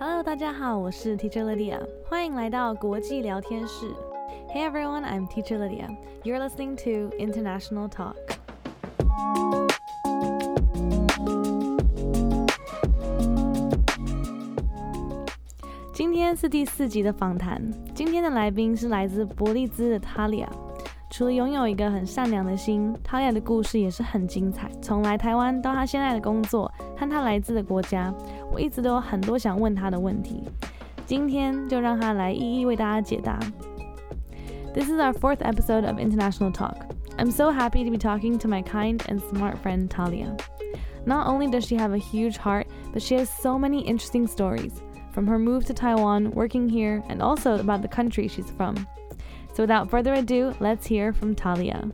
Hello，大家好，我是 Teacher Lydia，欢迎来到国际聊天室。Hey everyone, I'm Teacher Lydia. You're listening to International Talk. 今天是第四集的访谈，今天的来宾是来自伯利兹的 Talia。除了拥有一个很善良的心，Talia 的故事也是很精彩。从来台湾到她现在的工作和她来自的国家，我一直都有很多想问她的问题。今天就让她来一一为大家解答。This is our fourth episode of International Talk. I'm so happy to be talking to my kind and smart friend Talia. Not only does she have a huge heart, but she has so many interesting stories from her move to Taiwan, working here, and also about the country she's from. So without further ado, let's hear from Talia.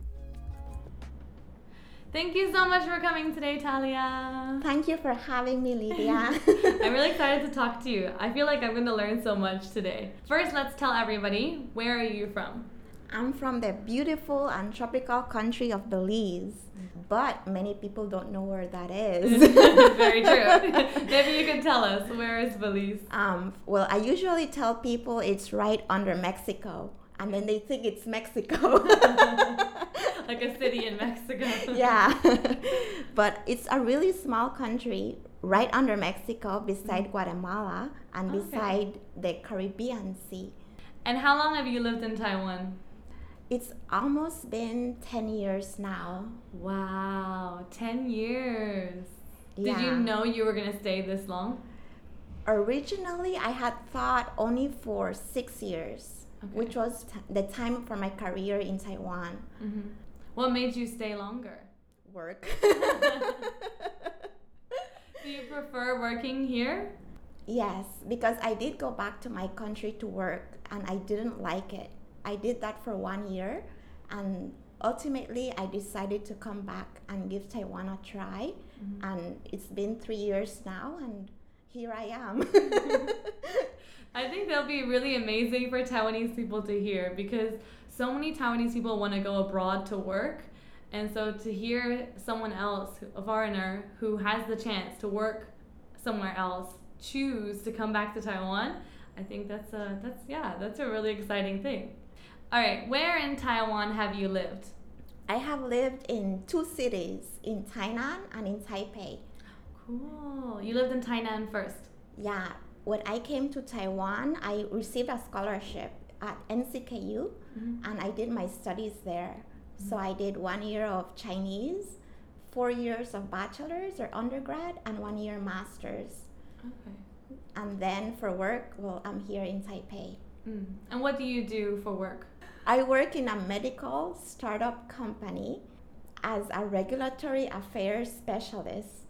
Thank you so much for coming today, Talia. Thank you for having me, Lydia. I'm really excited to talk to you. I feel like I'm going to learn so much today. First, let's tell everybody where are you from? I'm from the beautiful and tropical country of Belize, but many people don't know where that is. Very true. Maybe you can tell us where is Belize? Um, well, I usually tell people it's right under Mexico, and then they think it's Mexico. like a city in Mexico. yeah, but it's a really small country right under Mexico, beside Guatemala and Okay. beside the Caribbean Sea. And how long have you lived in Taiwan? It's almost been 10 years now. Wow, 10 years. Did you know you were going to stay this long? Originally, I had thought only for six years, Okay. which was t- the time for my career in Taiwan. hmm What made you stay longer? Work. Do you prefer working here? yes, because I did go back to my country to work and I didn't like it. I did that for one year and ultimately I decided to come back and give Taiwan a try. And it's been three years now and here I am. I think that'll be really amazing for Taiwanese people to hear because so many Taiwanese people want to go abroad to work. And so to hear someone else, a foreigner, who has the chance to work somewhere else, choose to come back to Taiwan, I think that's a that's yeah, that's a really exciting thing. All right, where in Taiwan have you lived? I have lived in two cities, in Tainan and in Taipei. Cool. You lived in Tainan first. Yeah, when I came to Taiwan, I received a scholarship at NCKU and I did my studies there. So I did one year of Chinese, four years of bachelor's or undergrad, and one year master's. Okay. And then for work, well, I'm here in Taipei. Mm. And what do you do for work? I work in a medical startup company as a regulatory affairs specialist.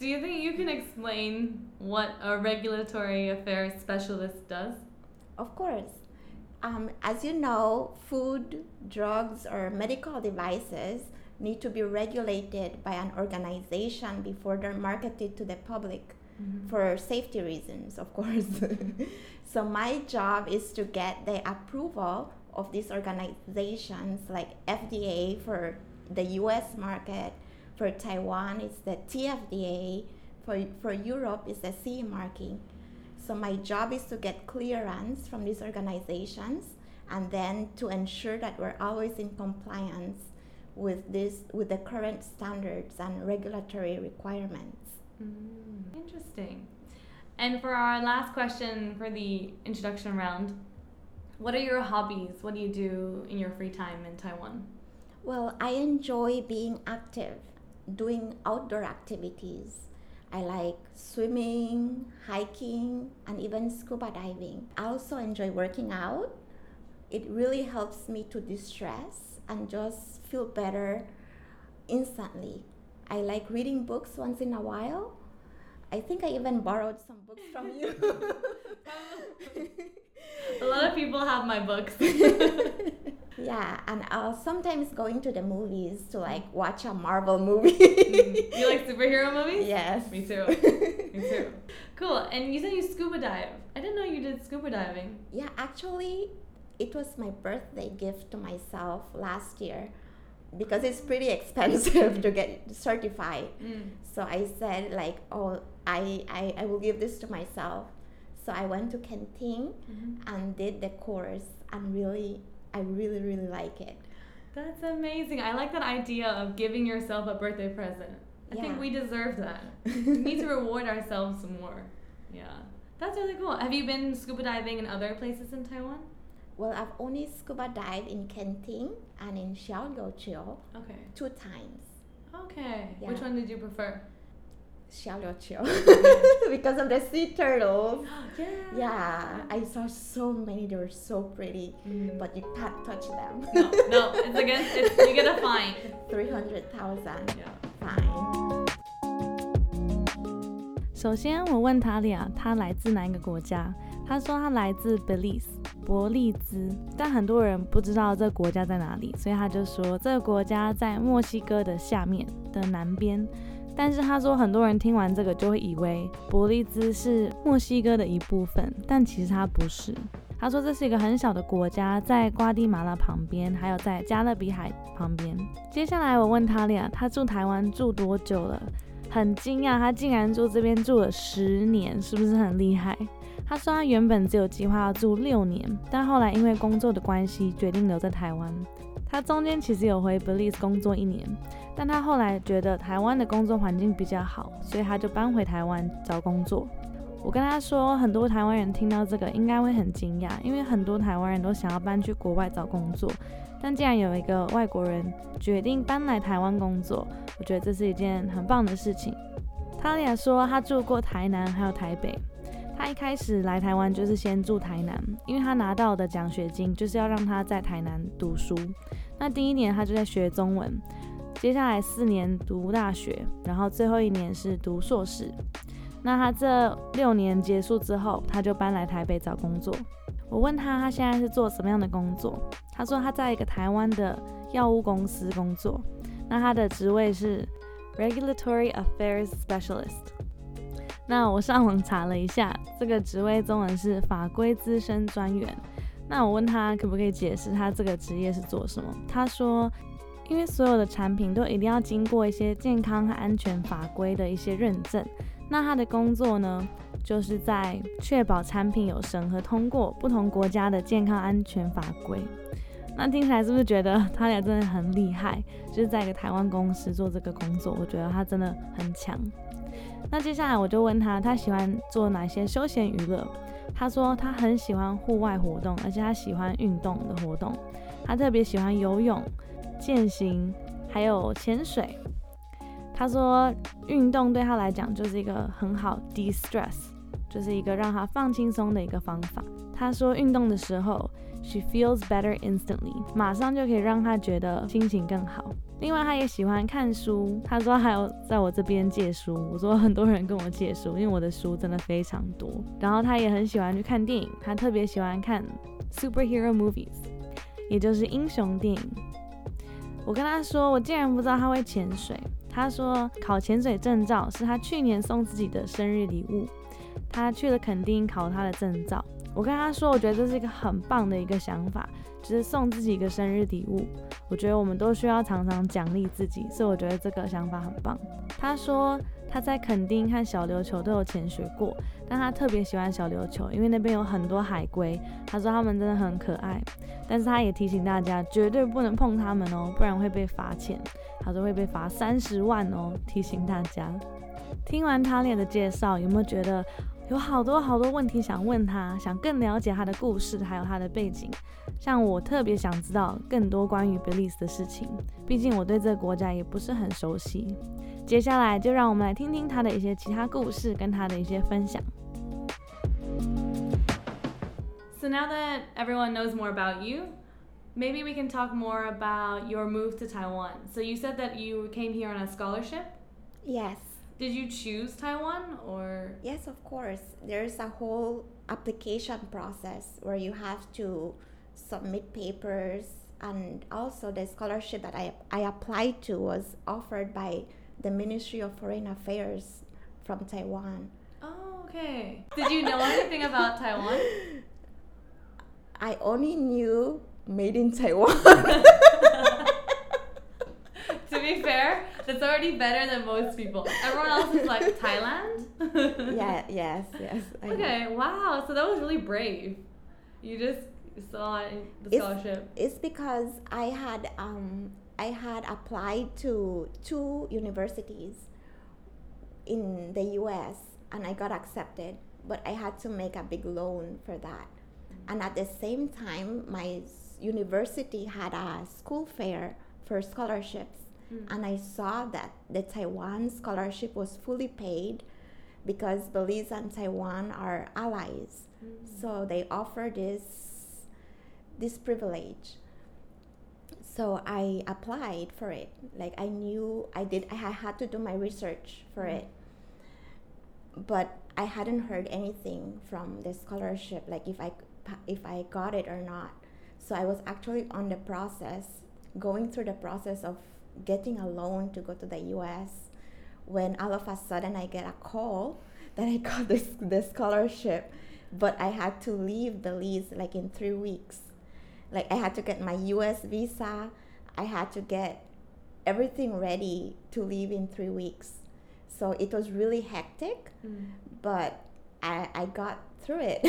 Do you think you can explain what a regulatory affairs specialist does? Of course. Um, as you know, food, drugs, or medical devices need to be regulated by an organization before they're marketed to the public for safety reasons, of course. so, my job is to get the approval of these organizations like FDA for the US market, for Taiwan, it's the TFDA, for, for Europe, it's the CE marking. So my job is to get clearance from these organizations and then to ensure that we're always in compliance with this with the current standards and regulatory requirements. Mm, interesting. And for our last question for the introduction round, what are your hobbies? What do you do in your free time in Taiwan? Well, I enjoy being active, doing outdoor activities. I like swimming, hiking, and even scuba diving. I also enjoy working out. It really helps me to distress and just feel better instantly. I like reading books once in a while. I think I even borrowed some books from you. A lot of people have my books. yeah, and uh, sometimes going to the movies to like watch a Marvel movie. you like superhero movies? Yes. Me too. Me too. Cool. And you said you scuba dive. I didn't know you did scuba diving. Yeah, actually, it was my birthday gift to myself last year because it's pretty expensive to get certified. Mm. So I said like, oh, I, I, I will give this to myself. So I went to Kenting and did the course and really, I really, really like it. That's amazing. I like that idea of giving yourself a birthday present. I Yeah. think we deserve that. we need to reward ourselves more. Yeah. That's really cool. Have you been scuba diving in other places in Taiwan? Well, I've only scuba dived in Kenting and in Xiaoliuqiu Okay. two times. Okay. Yeah. Which one did you prefer? Xiaoliuqiu because of the sea turtles. yeah. Yeah, I saw so many. They were so pretty, Mm. but you can't touch them. No, no, it's against. It's, you get a fine. Three hundred thousand Yeah. fine. 首先，我问塔利亚，他来自哪一个国家？他说他来自 Belize 伯利兹，但很多人不知道这个国家在哪里，所以他就说这个国家在墨西哥的下面的南边。 但是他说很多人听完这个就会以为伯利兹是墨西哥的一部分，但其实它不是。他说这是一个很小的国家，在瓜地马拉旁边，还有在加勒比海旁边。接下来我问他俩，他住台湾住多久了？很惊讶，他竟然住这边住了十年，是不是很厉害？他说他原本只有计划要住六年，但后来因为工作的关系决定留在台湾。他中间其实有回 Belize 工作一年，但他后来觉得台湾的工作环境比较好，所以他就搬回台湾找工作。我跟他说，很多台湾人听到这个应该会很惊讶，因为很多台湾人都想要搬去国外找工作，但既然有一个外国人决定搬来台湾工作，我觉得这是一件很棒的事情。塔利亚说，他住过台南还有台北。他一开始来台湾就是先住台南，因为他拿到的奖学金就是要让他在台南读书。那第一年他就在学中文，接下来四年读大学，然后最后一年是读硕士。那他这六年结束之后，他就搬来台北找工作。我问他他现在是做什么样的工作，他说他在一个台湾的药物公司工作，那他的职位是 Regulatory Affairs Specialist。那我上网查了一下，这个职位中文是法规资深专员。那我问他可不可以解释他这个职业是做什么？他说，因为所有的产品都一定要经过一些健康和安全法规的一些认证。那他的工作呢，就是在确保产品有审核通过不同国家的健康安全法规。那听起来是不是觉得 他俩真的很厉害？就是在一个台湾公司做这个工作，我觉得他真的很强。那接下来我就问他，他喜欢做哪些休闲娱乐？他说他很喜欢户外活动，而且他喜欢运动的活动。他特别喜欢游泳、健行，还有潜水。他说运动对他来讲就是一个很好 de stress，就是一个让他放轻松的一个方法。他说运动的时候，she feels better instantly，马上就可以让他觉得心情更好。另外，他也喜欢看书。他说还有在我这边借书。我说很多人跟我借书，因为我的书真的非常多。然后他也很喜欢去看电影，他特别喜欢看 superhero movies，也就是英雄电影。我跟他说，我竟然不知道他会潜水。他说考潜水证照是他去年送自己的生日礼物。他去了垦丁考他的证照。我跟他说，我觉得这是一个很棒的一个想法，就是送自己一个生日礼物。我觉得我们都需要常常奖励自己，所以我觉得这个想法很棒。他说他在垦丁和小琉球都有潜水过，但他特别喜欢小琉球，因为那边有很多海龟。他说他们真的很可爱，但是他也提醒大家绝对不能碰他们哦，不然会被罚钱。他说会被罚三十万哦，提醒大家。听完塔列的介绍，有没有觉得有好多好多问题想问他，想更了解他的故事，还有他的背景？像我特别想知道更多关于 Belize 的事情，毕竟我对这个国家也不是很熟悉。接下来就让我们来听听他的一些其他故事，跟他的一些分享。So now that everyone knows more about you, maybe we can talk more about your move to Taiwan. So you said that you came here on a scholarship. Yes. Did you choose Taiwan or? Yes, of course. There's a whole application process where you have to submit papers, and also the scholarship that I, I applied to was offered by the Ministry of Foreign Affairs from Taiwan. Oh, okay. Did you know anything about Taiwan? I only knew made in Taiwan. to be fair, That's already better than most people. Everyone else is like Thailand. yeah, yes, yes. I know. Okay, wow. So that was really brave. You just saw the scholarship. It's it's because I had um, I had applied to two universities in the U.S. and I got accepted, but I had to make a big loan for that. And at the same time, my university had a school fair for scholarships, Mm. and I saw that the Taiwan scholarship was fully paid because Belize and Taiwan are allies. So they offer this this privilege. So I applied for it. Like I knew I did I had to do my research for Mm. it. But I hadn't heard anything from the scholarship like if I if I got it or not. So I was actually on the process going through the process of getting a loan to go to the US when all of a sudden I get a call that I got this the scholarship but I had to leave Belize like in three weeks. Like I had to get my US visa, I had to get everything ready to leave in three weeks. So it was really hectic, Mm. but I, I got through it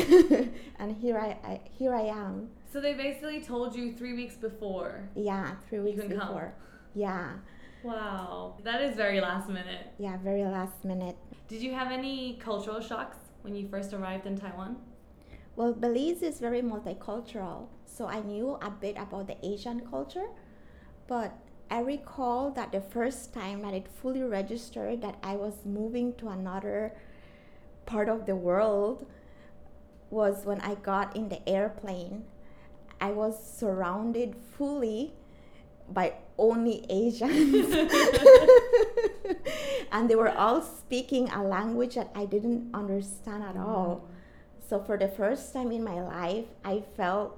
and here I, I here I am. So they basically told you three weeks before. Yeah, three weeks can come. Yeah, Wow, that is very last minute. yeah, very last minute. Did you have any cultural shocks when you first arrived in Taiwan? Well, Belize is very multicultural, so I knew a bit about the Asian culture, but I recall that the first time that it fully registered that I was moving to another part of the world was when I got in the airplane. I was surrounded fully by only Asians. and they were all speaking a language that I didn't understand at all. Mm. So for the first time in my life, I felt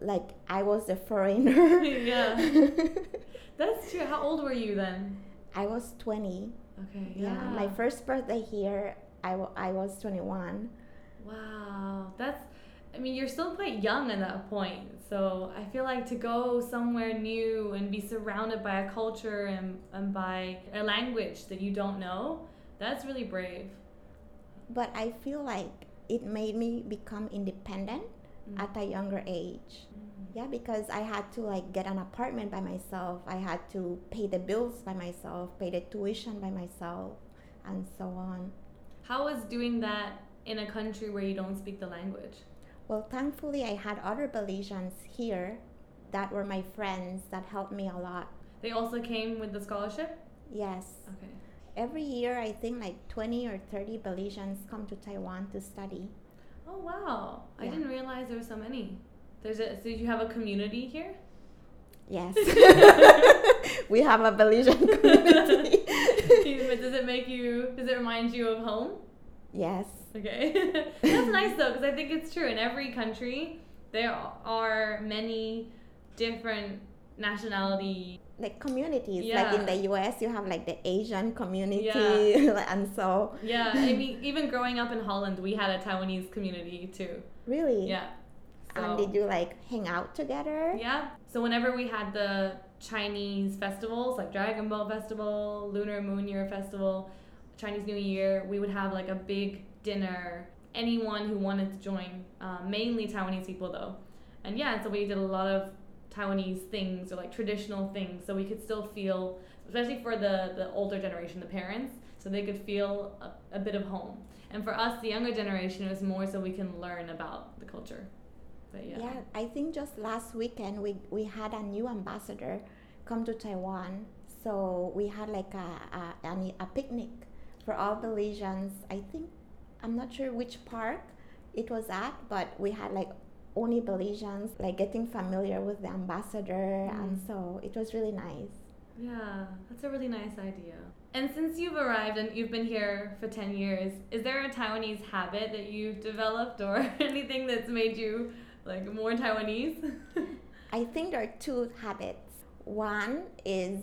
like I was a foreigner. yeah, that's true. How old were you then? I was 20. Okay, Yeah. yeah. My first birthday here, I I was 21. Wow, that's. I mean, you're still quite young at that point, so I feel like to go somewhere new and be surrounded by a culture and, and by a language that you don't know, that's really brave. But I feel like it made me become independent Mm. at a younger age. Yeah, because I had to like get an apartment by myself. I had to pay the bills by myself, pay the tuition by myself, and so on. How was doing that in a country where you don't speak the language? Well, thankfully, I had other Belizeans here that were my friends that helped me a lot. They also came with the scholarship? Yes. Okay. Every year, I think like 20 or 30 Belizeans come to Taiwan to study. Oh, wow. I didn't realize there were so many. There's a, so you have a community here? Yes. we have a Belizean community. But does it make you, does it remind you of home? yes. Okay. That's nice though, because I think it's true. In every country, there are many different nationality. Like communities, like in the US, you have like the Asian community, Yeah. and so Yeah, I mean, even growing up in Holland, we had a Taiwanese community too. really. Yeah. And So- did you like hang out together? Yeah. So whenever we had the Chinese festivals, like Dragon Boat Festival, Lunar Moon Year Festival, Chinese New Year, we would have like a big dinner. Anyone who wanted to join, uh, mainly Taiwanese people though. And yeah, so we did a lot of Taiwanese things or like traditional things, so we could still feel, especially for the the older generation, the parents, so they could feel a, a bit of home. And for us, the younger generation, it was more so we can learn about the culture. But yeah. Yeah, I think just last weekend we, we had a new ambassador come to Taiwan. So we had like a, a, a, picnic for all Belizeans. I think, I'm not sure which park it was at, but we had like only Belizeans, like getting familiar with the ambassador. And Mm. so it was really nice. Yeah, that's a really nice idea. And since you've arrived and you've been here for 10 years, is there a Taiwanese habit that you've developed or anything that's made you like more Taiwanese? I think there are two habits. One is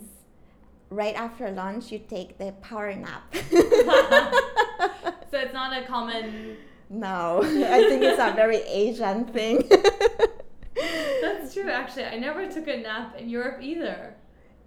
right after lunch, you take the power nap. so it's not a common. No, I think it's a very Asian thing. That's true, actually. I never took a nap in Europe either.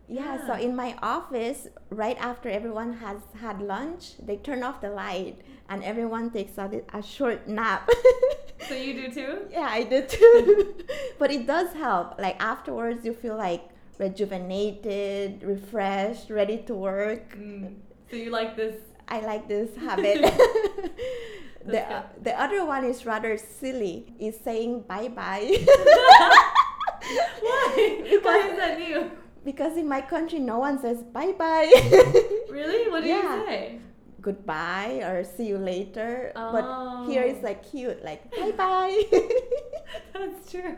Yeah, so in my office, right after everyone has had lunch, they turn off the light and everyone takes a, a short nap. so you do too? Yeah, I do too. but it does help. Like afterwards, you feel like rejuvenated, refreshed, ready to work. Mm. So you like this? I like this habit. the, the other one is rather silly. Is saying bye bye. Why? Because, Why is that new? Because in my country, no one says bye bye. really? What do yeah. you say? Goodbye or see you later. Oh. But here it's like cute, like bye bye. That's true.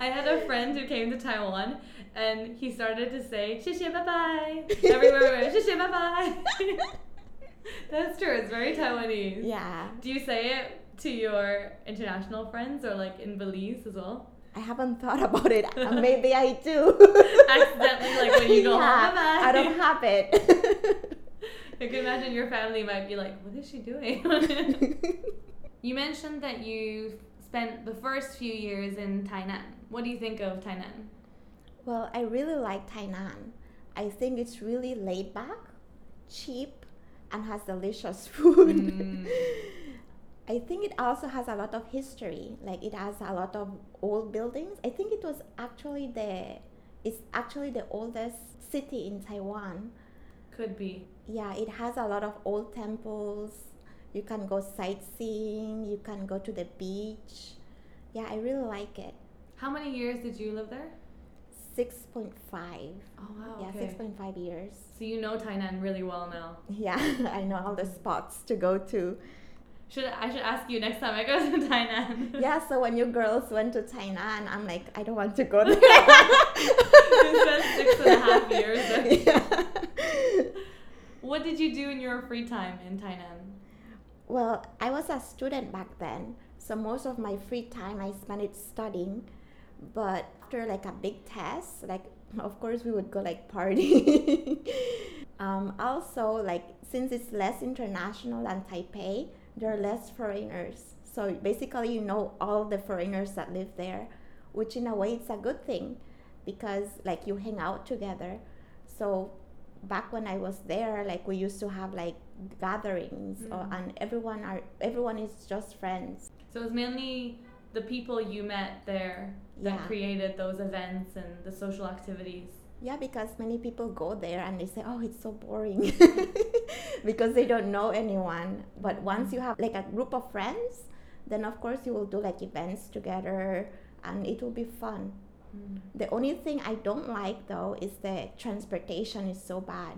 I had a friend who came to Taiwan and he started to say 谢谢 bye bye everywhere 谢谢 bye bye That's true. It's very Taiwanese. Yeah. Do you say it to your international friends or like in Belize as well? I haven't thought about it. Uh, maybe I do. Accidentally, like when you go yeah, home, bye out of habit. I can imagine your family might be like, "What is she doing?" you mentioned that you spent the first few years in Tainan. What do you think of Tainan? Well, I really like Tainan. I think it's really laid back, cheap, and has delicious food. Mm. I think it also has a lot of history. Like it has a lot of old buildings. I think it was actually the it's actually the oldest city in Taiwan. Could be. Yeah, it has a lot of old temples. You can go sightseeing, you can go to the beach. Yeah, I really like it. How many years did you live there? 6.5. Oh, wow. Yeah, okay. 6.5 years. So you know Tainan really well now. Yeah, I know all the spots to go to. Should I should ask you next time I go to Tainan? Yeah, so when you girls went to Tainan, I'm like, I don't want to go there. six and a half years. Yeah. What did you do in your free time in Tainan? Well, I was a student back then, so most of my free time I spent it studying. But after like a big test, like of course we would go like party. um, also, like since it's less international than Taipei, there are less foreigners. So basically, you know all the foreigners that live there, which in a way it's a good thing because like you hang out together. So back when I was there, like we used to have like gatherings, mm. or, and everyone are everyone is just friends. So it was mainly the people you met there that yeah. created those events and the social activities. Yeah, because many people go there and they say, "Oh, it's so boring," because they don't know anyone. But once you have like a group of friends, then of course you will do like events together, and it will be fun. Mm. The only thing I don't like though is the transportation is so bad.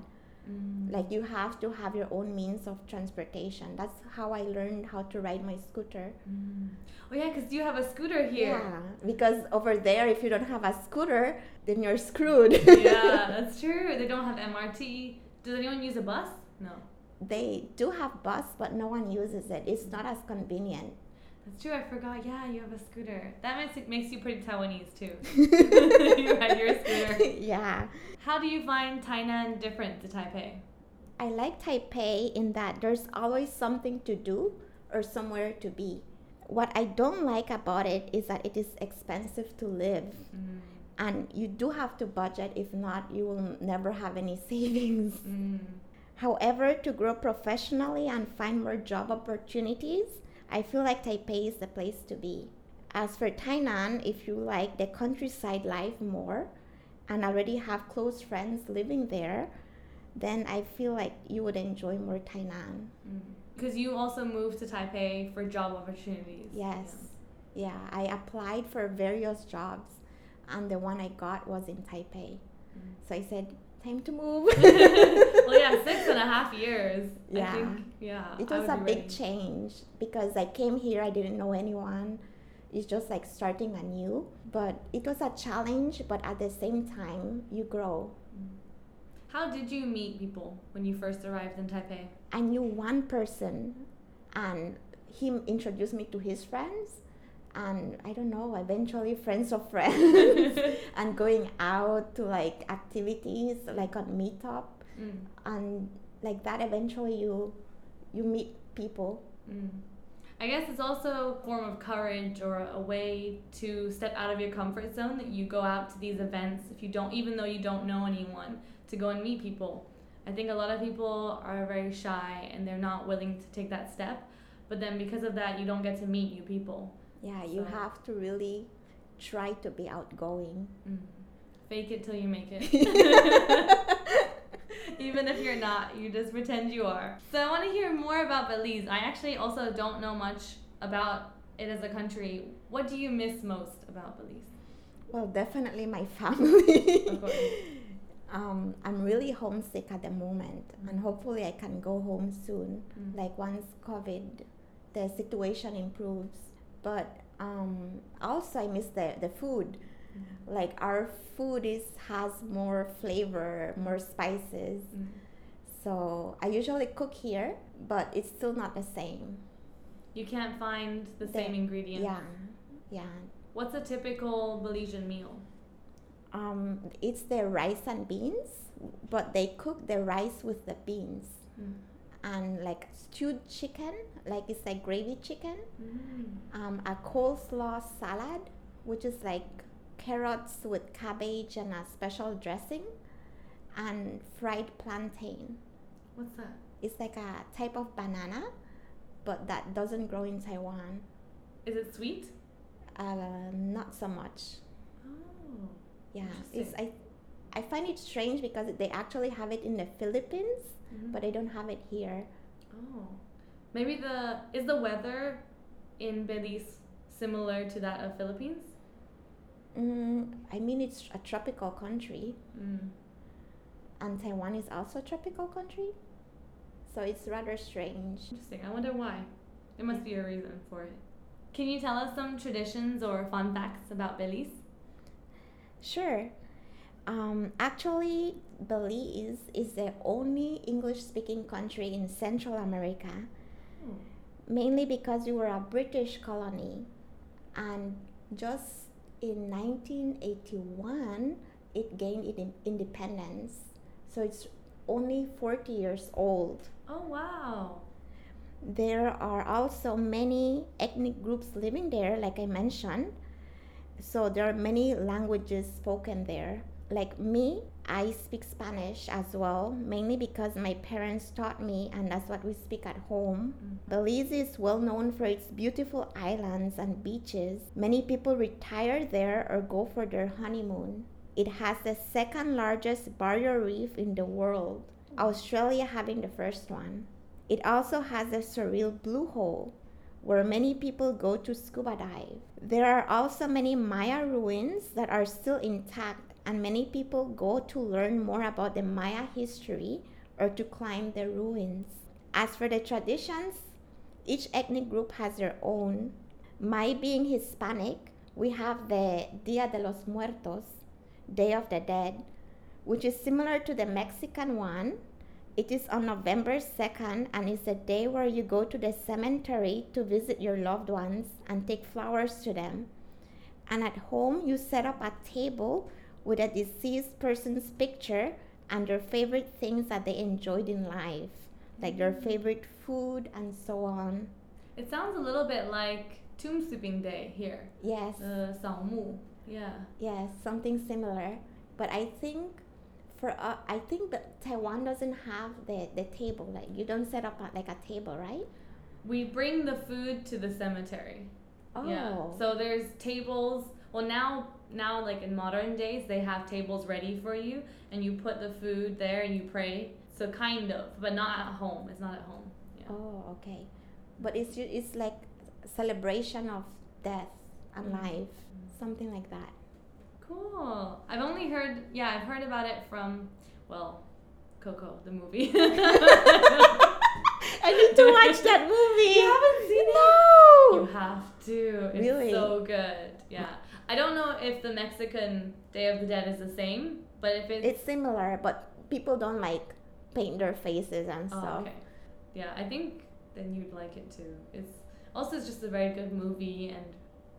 Mm. Like you have to have your own means of transportation. That's how I learned how to ride my scooter. Mm. Oh yeah, because you have a scooter here. Yeah, because over there, if you don't have a scooter, then you're screwed. yeah, that's true. They don't have MRT. Does anyone use a bus? No. They do have bus, but no one uses it. It's not as convenient. That's true. I forgot. Yeah, you have a scooter. That makes it makes you pretty Taiwanese too. you had your scooter. Yeah. How do you find Tainan different to Taipei? I like Taipei in that there's always something to do or somewhere to be. What I don't like about it is that it is expensive to live. Mm. And you do have to budget, if not, you will never have any savings. Mm. However, to grow professionally and find more job opportunities, I feel like Taipei is the place to be. As for Tainan, if you like the countryside life more and already have close friends living there, then I feel like you would enjoy more Tainan. Because mm. you also moved to Taipei for job opportunities. Yes. Yeah. yeah, I applied for various jobs and the one I got was in Taipei. Mm. So I said, time to move. well, yeah, six and a half years. Yeah. Think, yeah. It was a big ready. change because I came here, I didn't know anyone. It's just like starting anew. But it was a challenge, but at the same time, you grow. How did you meet people when you first arrived in Taipei? I knew one person, and he introduced me to his friends and I don't know, eventually friends of friends and going out to like activities like on meetup mm. and like that eventually you you meet people. Mm. I guess it's also a form of courage or a way to step out of your comfort zone that you go out to these events if you don't even though you don't know anyone to go and meet people. I think a lot of people are very shy and they're not willing to take that step, but then because of that you don't get to meet new people. Yeah, you So- have to really try to be outgoing. Mm. Fake it till you make it. Even if you're not, you just pretend you are. So I want to hear more about Belize. I actually also don't know much about it as a country. What do you miss most about Belize? Well, definitely my family. Um, I'm really homesick at the moment, and hopefully I can go home soon. Mm. Like once COVID, the situation improves. But um, also I miss the, the food. Like our food is has more flavor, more spices. Mm. So I usually cook here, but it's still not the same. You can't find the The- same ingredients. Yeah, yeah. What's a typical Belizean meal? Um, it's the rice and beans, but they cook the rice with the beans Mm. And like stewed chicken, like it's like gravy chicken. Mm. Um, a coleslaw salad, which is like carrots with cabbage and a special dressing, and fried plantain. What's that? It's like a type of banana, but that doesn't grow in Taiwan. Is it sweet? Uh, not so much. Oh. Yeah, it's I. I find it strange because they actually have it in the Philippines, Mhm. but they don't have it here. Oh, maybe the is the weather in Belize similar to that of Philippines? Mm, I mean, it's a tropical country, Mm. and Taiwan is also a tropical country, so it's rather strange. Interesting. I wonder why. There must be a reason for it. Can you tell us some traditions or fun facts about Belize? Sure. Um, actually, Belize is the only English-speaking country in Central America, Oh. mainly because we were a British colony, and just in 1981 it gained inde- independence. So it's only 40 years old. Oh wow. There are also many ethnic groups living there, like I mentioned. So there are many languages spoken there. Like me, I speak Spanish as well, mainly because my parents taught me, and that's what we speak at home. Mm. Belize is well known for its beautiful islands and beaches. Many people retire there or go for their honeymoon. It has the second largest barrier reef in the world, Australia having the first one. It also has a surreal blue hole where many people go to scuba dive. There are also many Maya ruins that are still intact, and many people go to learn more about the Maya history or to climb the ruins. As for the traditions, each ethnic group has their own. My being Hispanic, we have the Dia de los Muertos, Day of the Dead, which is similar to the Mexican one. It is on November 2nd and is a day where you go to the cemetery to visit your loved ones and take flowers to them. And at home, you set up a table with a deceased person's picture and their favorite things that they enjoyed in life, like their favorite food and so on. It sounds a little bit like Tomb Sweeping Day here. Yes, The Saomu. Yeah. yes, something similar. But I think for uh, I think that Taiwan doesn't have the, the table. Like you don't set up a, like a table, right? We bring the food to the cemetery. Oh, Yeah. So there's tables. Well, now now like in modern days they have tables ready for you, and you put the food there and you pray. So kind of, but not at home. It's not at home. Yeah. Oh, okay. But it's it's like celebration of death and Mhm. life, something like that. Cool. I've only heard. Yeah, I've heard about it from well, Coco the movie. I need to watch that movie. You haven't seen it? no. You have to. It's Really? so good. Yeah. I don't know if the Mexican Day of the Dead is the same, but if it's, It's similar, but people don't like paint their faces and oh, stuff. okay. Yeah, I think then you'd like it too. It's also it's just a very good movie and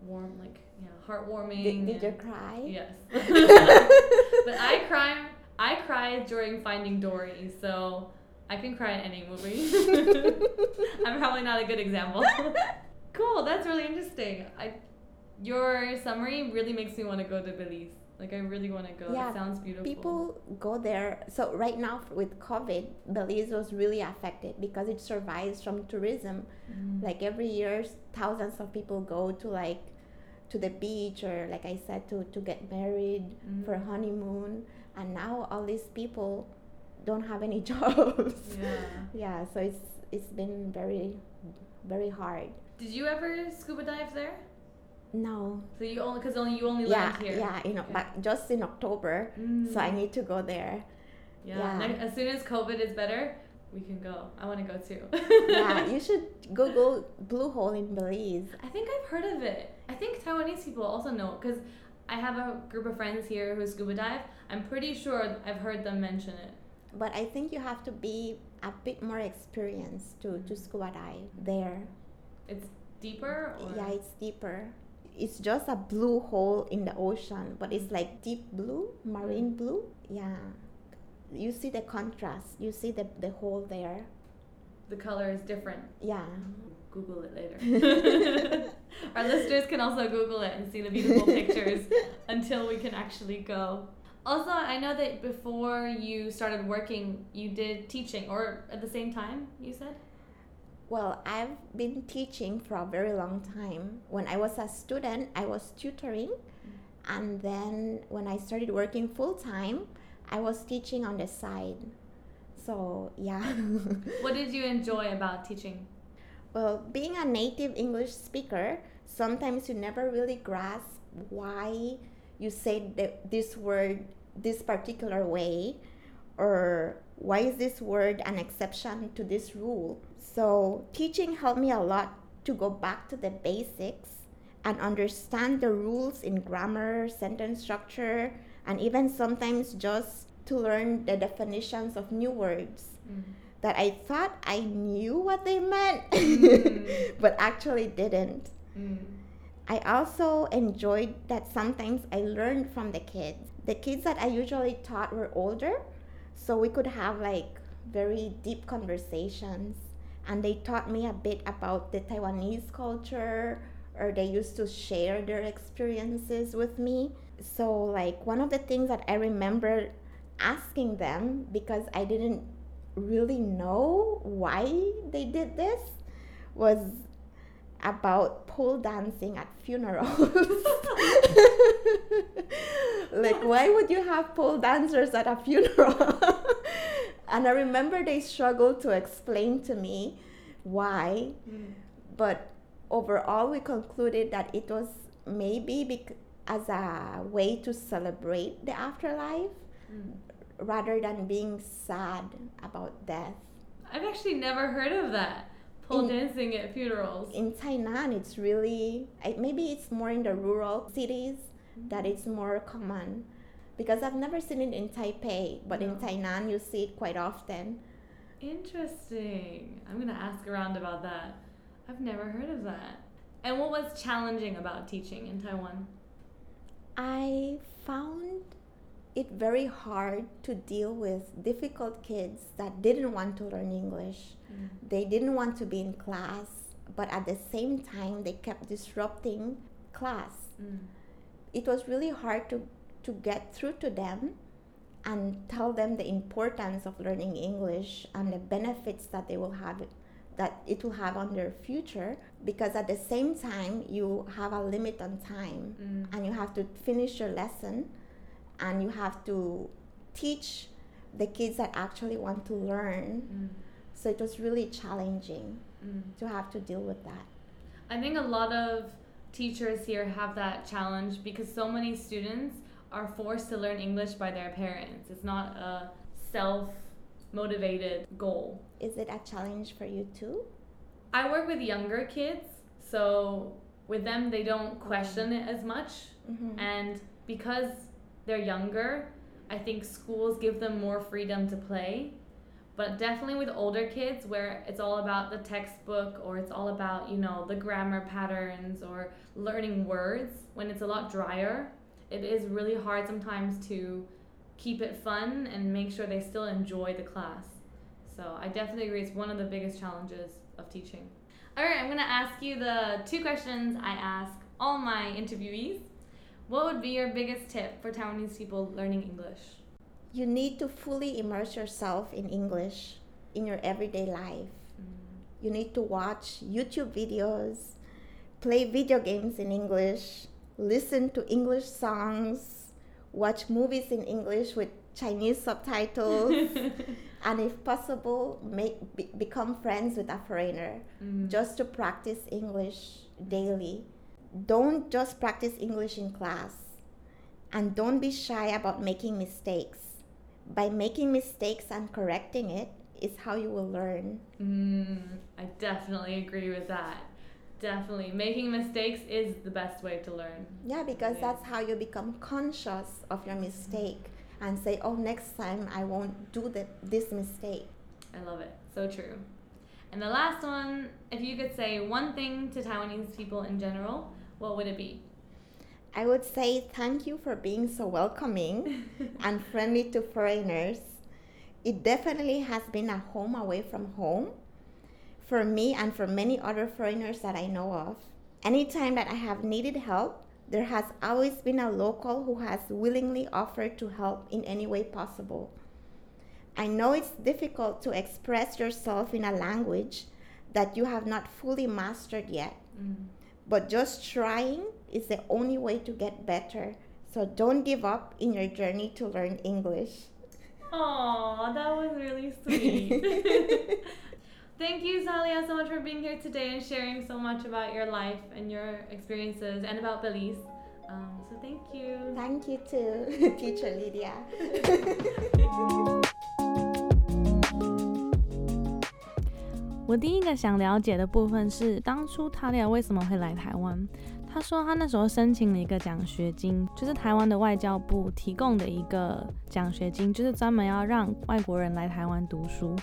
warm, like yeah, heartwarming. Did, did you and- cry? Yes. but I cry. I cried during Finding Dory, so I can cry in any movie. I'm probably not a good example. Cool. That's really interesting. I, your summary really makes me want to go to Belize. Like I really want to go. Yeah, it sounds beautiful. People go there. So right now with COVID, Belize was really affected because it survives from tourism. Mm. Like every year, thousands of people go to like to the beach or like I said to to get married Mm. for honeymoon, and now all these people don't have any jobs. Yeah. yeah, so it's it's been very very hard. Did you ever scuba dive there? No. So you only because only you only Yeah, learned here. yeah, you know, Okay. but just in October, so I Mm. need to go there. Yeah. yeah. as soon as COVID is better, we can go. I want to go too. yeah, you should Google Blue Hole in Belize. I think I've heard of it. I think Taiwanese people also know because I have a group of friends here who scuba dive. I'm pretty sure I've heard them mention it. But I think you have to be a bit more experienced to, to scuba dive there. It's deeper. Or? Yeah, it's deeper. It's just a blue hole in the ocean, but it's like deep blue, marine Mm. blue. Yeah. You see the contrast. You see the, the hole there. the color is different. Yeah. Google it later. Our listeners can also Google it and see the beautiful pictures until we can actually go. Also, I know that before you started working, you did teaching, or at the same time, you said? Well, I've been teaching for a very long time. When I was a student, I was tutoring. And then when I started working full time, I was teaching on the side. So, yeah. What did you enjoy about teaching? well, being a native English speaker, sometimes you never really grasp why you say the, this word this particular way or why is this word an exception to this rule. So, teaching helped me a lot to go back to the basics and understand the rules in grammar, sentence structure, and even sometimes just to learn the definitions of new words that I thought I knew what they meant, Mm. but actually didn't. Mm. I also enjoyed that sometimes I learned from the kids. The kids that I usually taught were older, so we could have like very deep conversations. And they taught me a bit about the Taiwanese culture, or they used to share their experiences with me. So, like, one of the things that I remember asking them because I didn't really know why they did this was about pole dancing at funerals. like, why would you have pole dancers at a funeral? and I remember they struggled to explain to me why, Mm. but overall, we concluded that it was maybe bec- as a way to celebrate the afterlife Mm. rather than being sad about death. I've actually never heard of that. Pole In- dancing at funerals. In Tainan, it's really maybe it's more in the rural cities that mm. it's more common because I've never seen it in Taipei, but in No. Tainan you see it quite often. Interesting. I'm gonna ask around about that. I've never heard of that. And what was challenging about teaching in Taiwan? I found it very hard to deal with difficult kids that didn't want to learn English. They didn't want to be in class, but at the same time they kept disrupting class. Mm. it was really hard to, to get through to them and tell them the importance of learning English and the benefits that they will have that it will have on their future because at the same time you have a limit on time Mm. and you have to finish your lesson and you have to teach the kids that actually want to learn Mm. so it was really challenging Mm. to have to deal with that I think a lot of teachers here have that challenge because so many students are forced to learn English by their parents. It's not a self motivated goal. is it a challenge for you too I work with younger kids, so with them, they don't question it as much. Mhm. And because they're younger, I think schools give them more freedom to play. But definitely with older kids, where it's all about the textbook or it's all about, you know, the grammar patterns or learning words, when it's a lot drier, it is really hard sometimes to keep it fun and make sure they still enjoy the class. So I definitely agree, it's one of the biggest challenges of teaching. All right, I'm gonna ask you the two questions I ask all my interviewees. What would be your biggest tip for Taiwanese people learning English? You need to fully immerse yourself in English in your everyday life. You need to watch YouTube videos, play video games in English, listen to English songs, watch movies in English with Chinese subtitles, and if possible, make be, become friends with a foreigner Mm. just to practice English daily. Don't just practice English in class, and don't be shy about making mistakes. By making mistakes and correcting it is how you will learn. Mm, I definitely agree with that. Definitely. Making mistakes is the best way to learn. Yeah, because that's how you become conscious of your mistake and say, "Oh, next time I won't do the, this mistake." I love it. So true. And the last one, if you could say one thing to Taiwanese people in general, what would it be? I would say thank you for being so welcoming and friendly to foreigners. It definitely has been a home away from home for me and for many other foreigners that I know of. Anytime that I have needed help, there has always been a local who has willingly offered to help in any way possible. I know it's difficult to express yourself in a language that you have not fully mastered yet, Mm. But just trying is the only way to get better. So don't give up in your journey to learn English. Aw, that was really sweet. Thank you, Talia, so much for being here today and sharing so much about your life and your experiences and about Belize. Um, so thank you. Thank you too, teacher Lydia. 我第一个想了解的部分是，当初塔利亚为什么会来台湾？他说他那时候申请了一个奖学金，就是台湾的外交部提供的一个奖学金，就是专门要让外国人来台湾读书。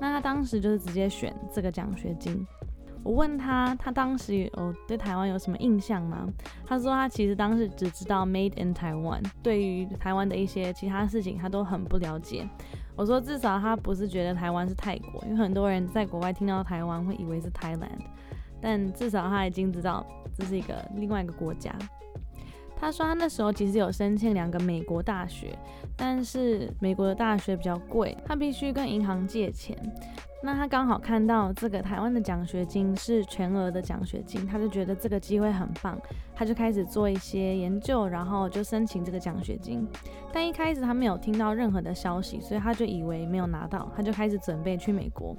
那他当时就是直接选这个奖学金。我问他，他当时有对台湾有什么印象吗？他说他其实当时只知道 Made in Taiwan，对于台湾的一些其他事情他都很不了解。我说至少他不是觉得台湾是泰国，因为很多人在国外听到台湾会以为是 Thailand，但至少他已经知道这是一个另外一个国家。他说他那时候其实有申请两个美国大学，但是美国的大学比较贵，他必须跟银行借钱。那他刚好看到这个台湾的奖学金是全额的奖学金，他就觉得这个机会很棒，他就开始做一些研究，然后就申请这个奖学金。但一开始他没有听到任何的消息，所以他就以为没有拿到，他就开始准备去美国。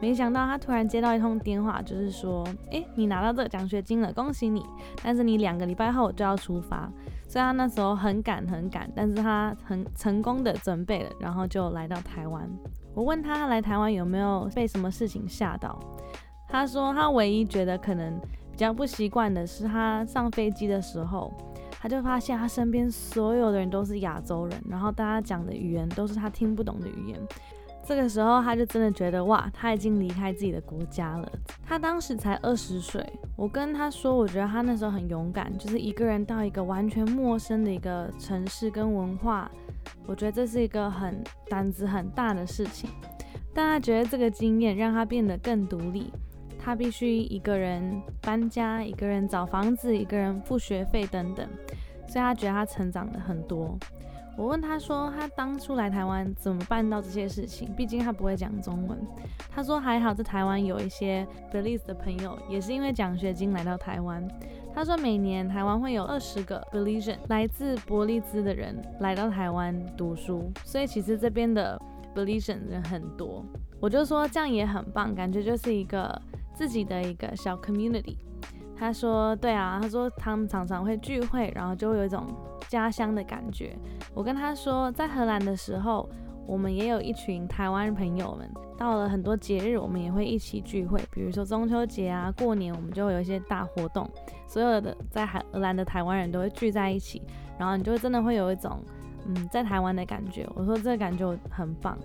没想到他突然接到一通电话，就是说，诶，你拿到这个奖学金了，恭喜你！但是你两个礼拜后就要出发，所以他那时候很赶很赶，但是他很成功的准备了，然后就来到台湾。我问他来台湾有没有被什么事情吓到，他说他唯一觉得可能比较不习惯的是，他上飞机的时候，他就发现他身边所有的人都是亚洲人，然后大家讲的语言都是他听不懂的语言。这个时候他就真的觉得哇，他已经离开自己的国家了。他当时才二十岁，我跟他说，我觉得他那时候很勇敢，就是一个人到一个完全陌生的一个城市跟文化，我觉得这是一个很胆子很大的事情。但他觉得这个经验让他变得更独立，他必须一个人搬家，一个人找房子，一个人付学费等等，所以他觉得他成长了很多。我问他说，他当初来台湾怎么办到这些事情？毕竟他不会讲中文。他说还好在台湾有一些 Belize 的朋友，也是因为奖学金来到台湾。他说每年台湾会有二十个 Belizean 来自伯利兹的人来到台湾读书，所以其实这边的 Belizean 人很多。我就说这样也很棒，感觉就是一个自己的一个小 community。他说对啊，他说他们常常会聚会，然后就会有一种家乡的感觉。我跟他说，在荷兰的时候，我们也有一群台湾朋友们，到了很多节日，我们也会一起聚会，比如说中秋节啊、过年，我们就会有一些大活动，所有的在海荷兰的台湾人都会聚在一起，然后你就真的会有一种嗯在台湾的感觉。我说这个感觉很棒。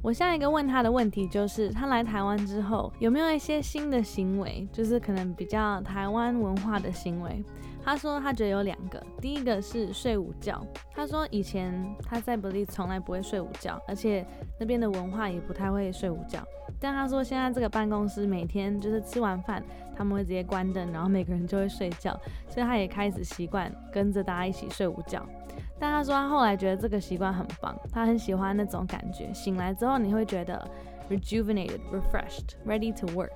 我下一个问他的问题就是，他来台湾之后有没有一些新的行为，就是可能比较台湾文化的行为。他说他觉得有两个，第一个是睡午觉。他说以前他在伯利从来不会睡午觉，而且那边的文化也不太会睡午觉。但他说现在这个办公室每天就是吃完饭，他们会直接关灯，然后每个人就会睡觉，所以他也开始习惯跟着大家一起睡午觉。但他说他后来觉得这个习惯很棒，他很喜欢那种感觉，醒来之后你会觉得 rejuvenated, refreshed, ready to work，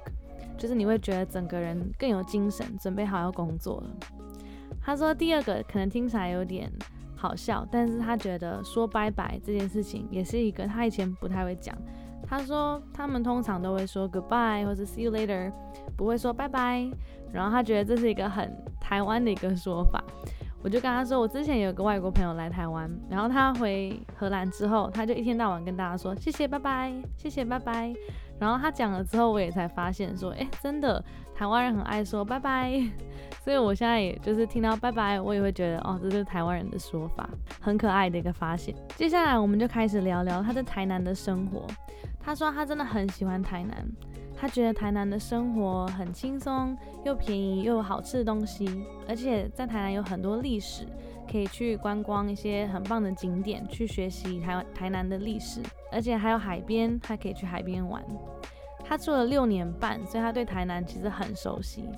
就是你会觉得整个人更有精神，准备好要工作了。他说第二个可能听起来有点好笑，但是他觉得说拜拜这件事情也是一个他以前不太会讲。他说他们通常都会说 goodbye 或者 see you later，不会说拜拜。然后他觉得这是一个很台湾的一个说法。我就跟他说，我之前有个外国朋友来台湾，然后他回荷兰之后，他就一天到晚跟大家说谢谢拜拜，谢谢拜拜。然后他讲了之后，我也才发现说，哎，真的台湾人很爱说拜拜。所以我现在也就是听到拜拜，我也会觉得哦，这是台湾人的说法，很可爱的一个发现。接下来我们就开始聊聊他在台南的生活。他说他真的很喜欢台南。他觉得台南的生活很轻松，又便宜又有好吃的东西，而且在台南有很多历史，可以去观光一些很棒的景点，去学习台湾台南的历史，而且还有海边，他可以去海边玩。他住了六年半，所以他对台南其实很熟悉。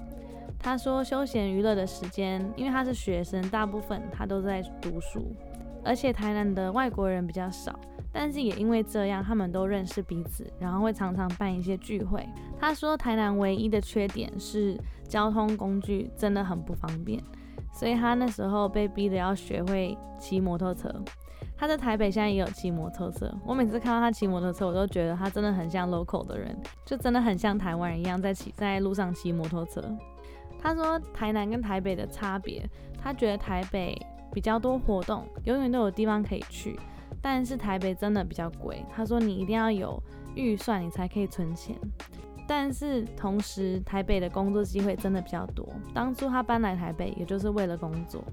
他说休闲娱乐的时间，因为他是学生，大部分他都在读书，而且台南的外国人比较少。但是也因为这样，他们都认识彼此，然后会常常办一些聚会。他说，台南唯一的缺点是交通工具真的很不方便，所以他那时候被逼的要学会骑摩托车。他在台北现在也有骑摩托车，我每次看到他骑摩托车，我都觉得他真的很像 local 的人，就真的很像台湾人一样在骑在路上骑摩托车。他说，台南跟台北的差别，他觉得台北比较多活动，永远都有地方可以去。但是台北真的比较贵，他说你一定要有预算，你才可以存钱。但是同时台北的工作机会真的比较多，当初他搬来台北也就是为了工作。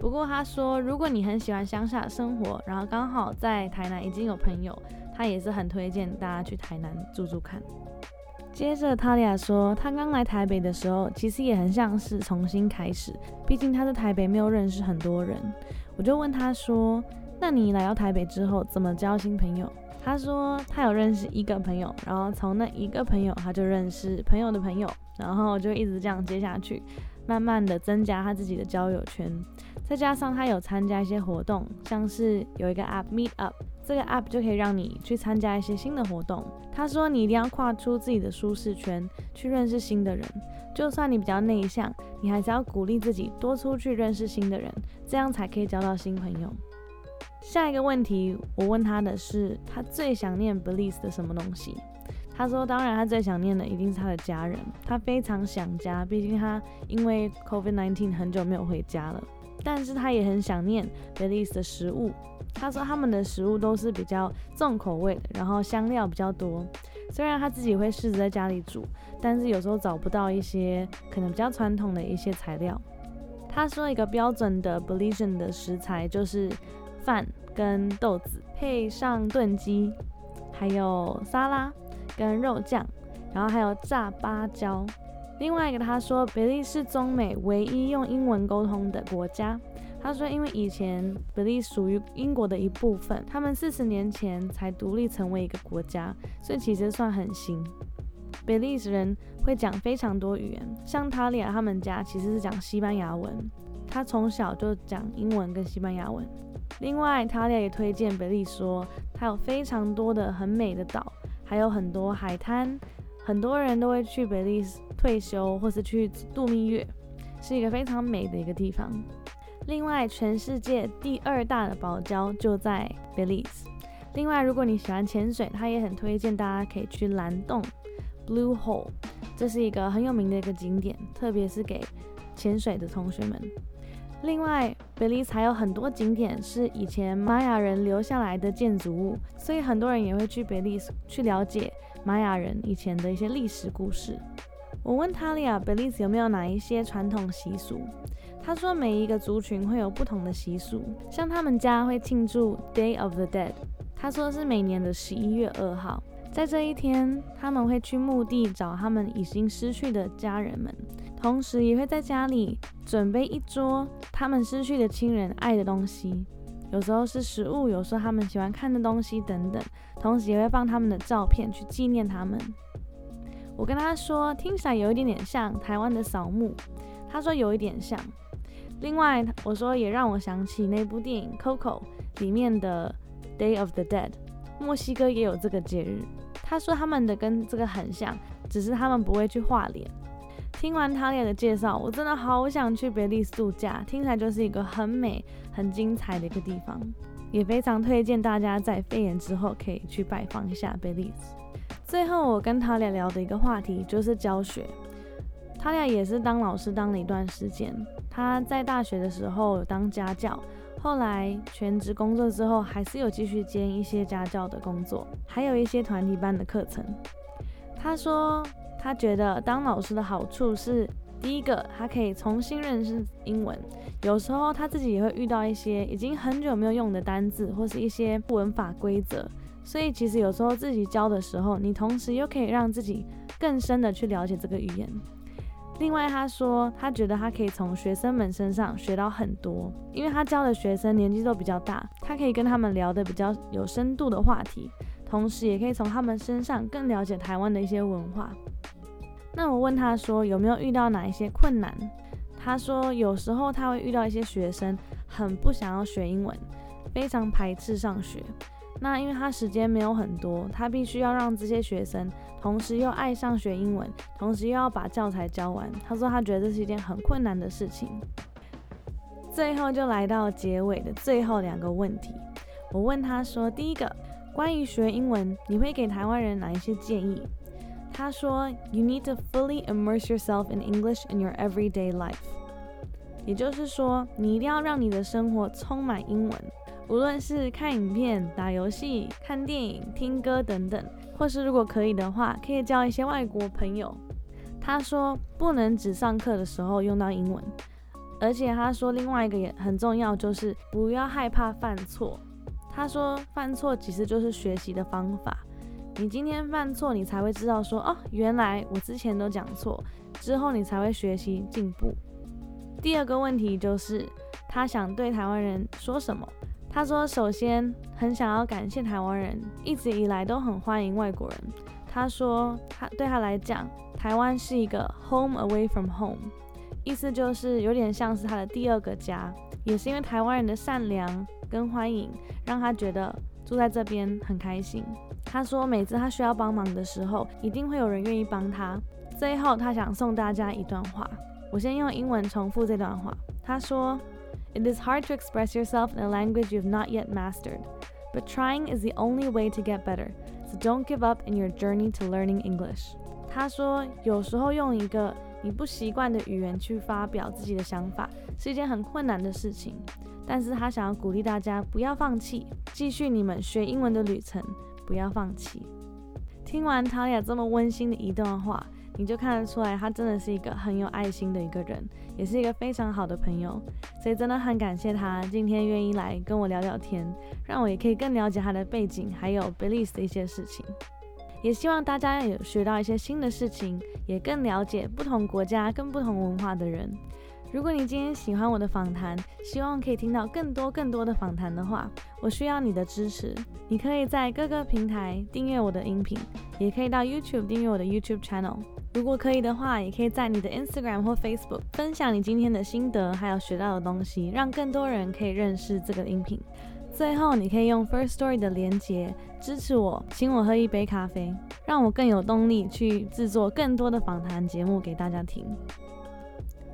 不过他说，如果你很喜欢乡下生活，然后刚好在台南已经有朋友，他也是很推荐大家去台南住住看。接着塔利亚说，他刚来台北的时候，其实也很像是重新开始，毕竟他在台北没有认识很多人。我就问他说。那你来到台北之后怎么交新朋友？他说他有认识一个朋友，然后从那一个朋友他就认识朋友的朋友，然后就一直这样接下去，慢慢的增加他自己的交友圈。再加上他有参加一些活动，像是有一个 app Meet Up，这个 app 就可以让你去参加一些新的活动。他说你一定要跨出自己的舒适圈，去认识新的人。就算你比较内向，你还是要鼓励自己多出去认识新的人，这样才可以交到新朋友。下一个问题，我问他的是，他最想念 Belize 的什么东西？他说，当然，他最想念的一定是他的家人，他非常想家，毕竟他因为 COVID-19 很久没有回家了。但是他也很想念 Belize 的食物。他说，他们的食物都是比较重口味的，然后香料比较多。虽然他自己会试着在家里煮，但是有时候找不到一些可能比较传统的一些材料。他说，一个标准的 Belizean 的食材就是。饭跟豆子配上炖鸡，还有沙拉跟肉酱，然后还有炸芭蕉。另外一个他说，比利是中美唯一用英文沟通的国家。他说，因为以前比利属于英国的一部分，他们四十年前才独立成为一个国家，所以其实算很新。比利时人会讲非常多语言，像塔利亚他们家其实是讲西班牙文，他从小就讲英文跟西班牙文。另外，塔利亚也推荐比利说，它有非常多的很美的岛，还有很多海滩，很多人都会去比利时退休或是去度蜜月，是一个非常美的一个地方。另外，全世界第二大的堡礁就在 Belize。另外，如果你喜欢潜水，他也很推荐大家可以去蓝洞 （Blue Hole），这是一个很有名的一个景点，特别是给潜水的同学们。另外，Belize 还有很多景点是以前玛雅人留下来的建筑物，所以很多人也会去 Belize 去了解玛雅人以前的一些历史故事。我问塔利亚，贝利斯有没有哪一些传统习俗？他说，每一个族群会有不同的习俗，像他们家会庆祝 Day of the Dead，他说是每年的十一月二号，在这一天，他们会去墓地找他们已经失去的家人们。同时也会在家里准备一桌他们失去的亲人爱的东西，有时候是食物，有时候他们喜欢看的东西等等。同时也会放他们的照片去纪念他们。我跟他说，听起来有一点点像台湾的扫墓。他说有一点像。另外，我说也让我想起那部电影《Coco》里面的 Day of the Dead，墨西哥也有这个节日。他说他们的跟这个很像，只是他们不会去画脸。听完他俩的介绍，我真的好想去贝利斯度假，听起来就是一个很美、很精彩的一个地方，也非常推荐大家在肺炎之后可以去拜访一下贝利斯。最后，我跟他俩聊的一个话题就是教学。他俩也是当老师当了一段时间，他在大学的时候当家教，后来全职工作之后，还是有继续兼一些家教的工作，还有一些团体班的课程。他说，他觉得当老师的好处是，第一个，他可以重新认识英文，有时候他自己也会遇到一些已经很久没有用的单字，或是一些文法规则，所以其实有时候自己教的时候，你同时又可以让自己更深的去了解这个语言。另外，他说他觉得他可以从学生们身上学到很多，因为他教的学生年纪都比较大，他可以跟他们聊的比较有深度的话题，同时也可以从他们身上更了解台湾的一些文化。那我问他说有没有遇到哪一些困难？他说有时候他会遇到一些学生很不想要学英文，非常排斥上学。那因为他时间没有很多，他必须要让这些学生同时又爱上学英文，同时又要把教材教完。他说他觉得这是一件很困难的事情。最后就来到结尾的最后两个问题，我问他说：第一个，关于学英文，你会给台湾人哪一些建议？他说：You need to fully immerse yourself in English in your everyday life。也就是说，你一定要让你的生活充满英文。无论是看影片、打游戏、看电影、听歌等等，或是如果可以的话，可以交一些外国朋友。他说不能只上课的时候用到英文，而且他说另外一个也很重要，就是不要害怕犯错。他说犯错其实就是学习的方法，你今天犯错，你才会知道说哦，原来我之前都讲错，之后你才会学习进步。第二个问题就是他想对台湾人说什么。他说：“首先，很想要感谢台湾人一直以来都很欢迎外国人。他说，他对他来讲，台湾是一个 home away from home，意思就是有点像是他的第二个家。也是因为台湾人的善良跟欢迎，让他觉得住在这边很开心。他说，每次他需要帮忙的时候，一定会有人愿意帮他。最后，他想送大家一段话，我先用英文重复这段话。他说。” It is hard to express yourself in a language you have not yet mastered, but trying is the only way to get better. So don't give up in your journey to learning English. 他说，有时候用一个你不习惯的语言去发表自己的想法是一件很困难的事情，但是他想要鼓励大家不要放弃，继续你们学英文的旅程，不要放弃。听完塔雅这么温馨的一段话。你就看得出来，他真的是一个很有爱心的一个人，也是一个非常好的朋友，所以真的很感谢他今天愿意来跟我聊聊天，让我也可以更了解他的背景，还有 Belize 的一些事情。也希望大家有学到一些新的事情，也更了解不同国家跟不同文化的人。如果你今天喜欢我的访谈，希望可以听到更多更多的访谈的话，我需要你的支持。你可以在各个平台订阅我的音频，也可以到 YouTube 订阅我的 YouTube channel。如果可以的话，也可以在你的 Instagram 或 Facebook 分享你今天的心得，还有学到的东西，让更多人可以认识这个音频。最后，你可以用 First Story 的连接支持我，请我喝一杯咖啡，让我更有动力去制作更多的访谈节目给大家听。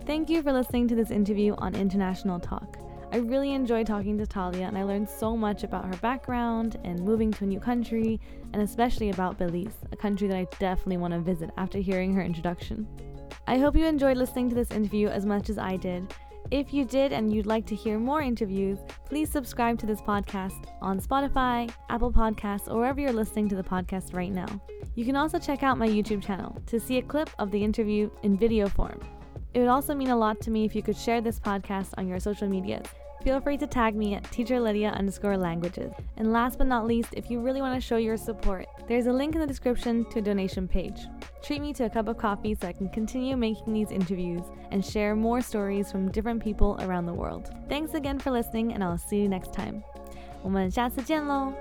Thank you for listening to this interview on International Talk. I really enjoyed talking to Talia and I learned so much about her background and moving to a new country, and especially about Belize, a country that I definitely want to visit after hearing her introduction. I hope you enjoyed listening to this interview as much as I did. If you did and you'd like to hear more interviews, please subscribe to this podcast on Spotify, Apple Podcasts, or wherever you're listening to the podcast right now. You can also check out my YouTube channel to see a clip of the interview in video form. It would also mean a lot to me if you could share this podcast on your social medias. Feel free to tag me at teacherlydia underscore languages. And last but not least, if you really want to show your support, there's a link in the description to a donation page. Treat me to a cup of coffee so I can continue making these interviews and share more stories from different people around the world. Thanks again for listening, and I'll see you next time. 我们下次见喽！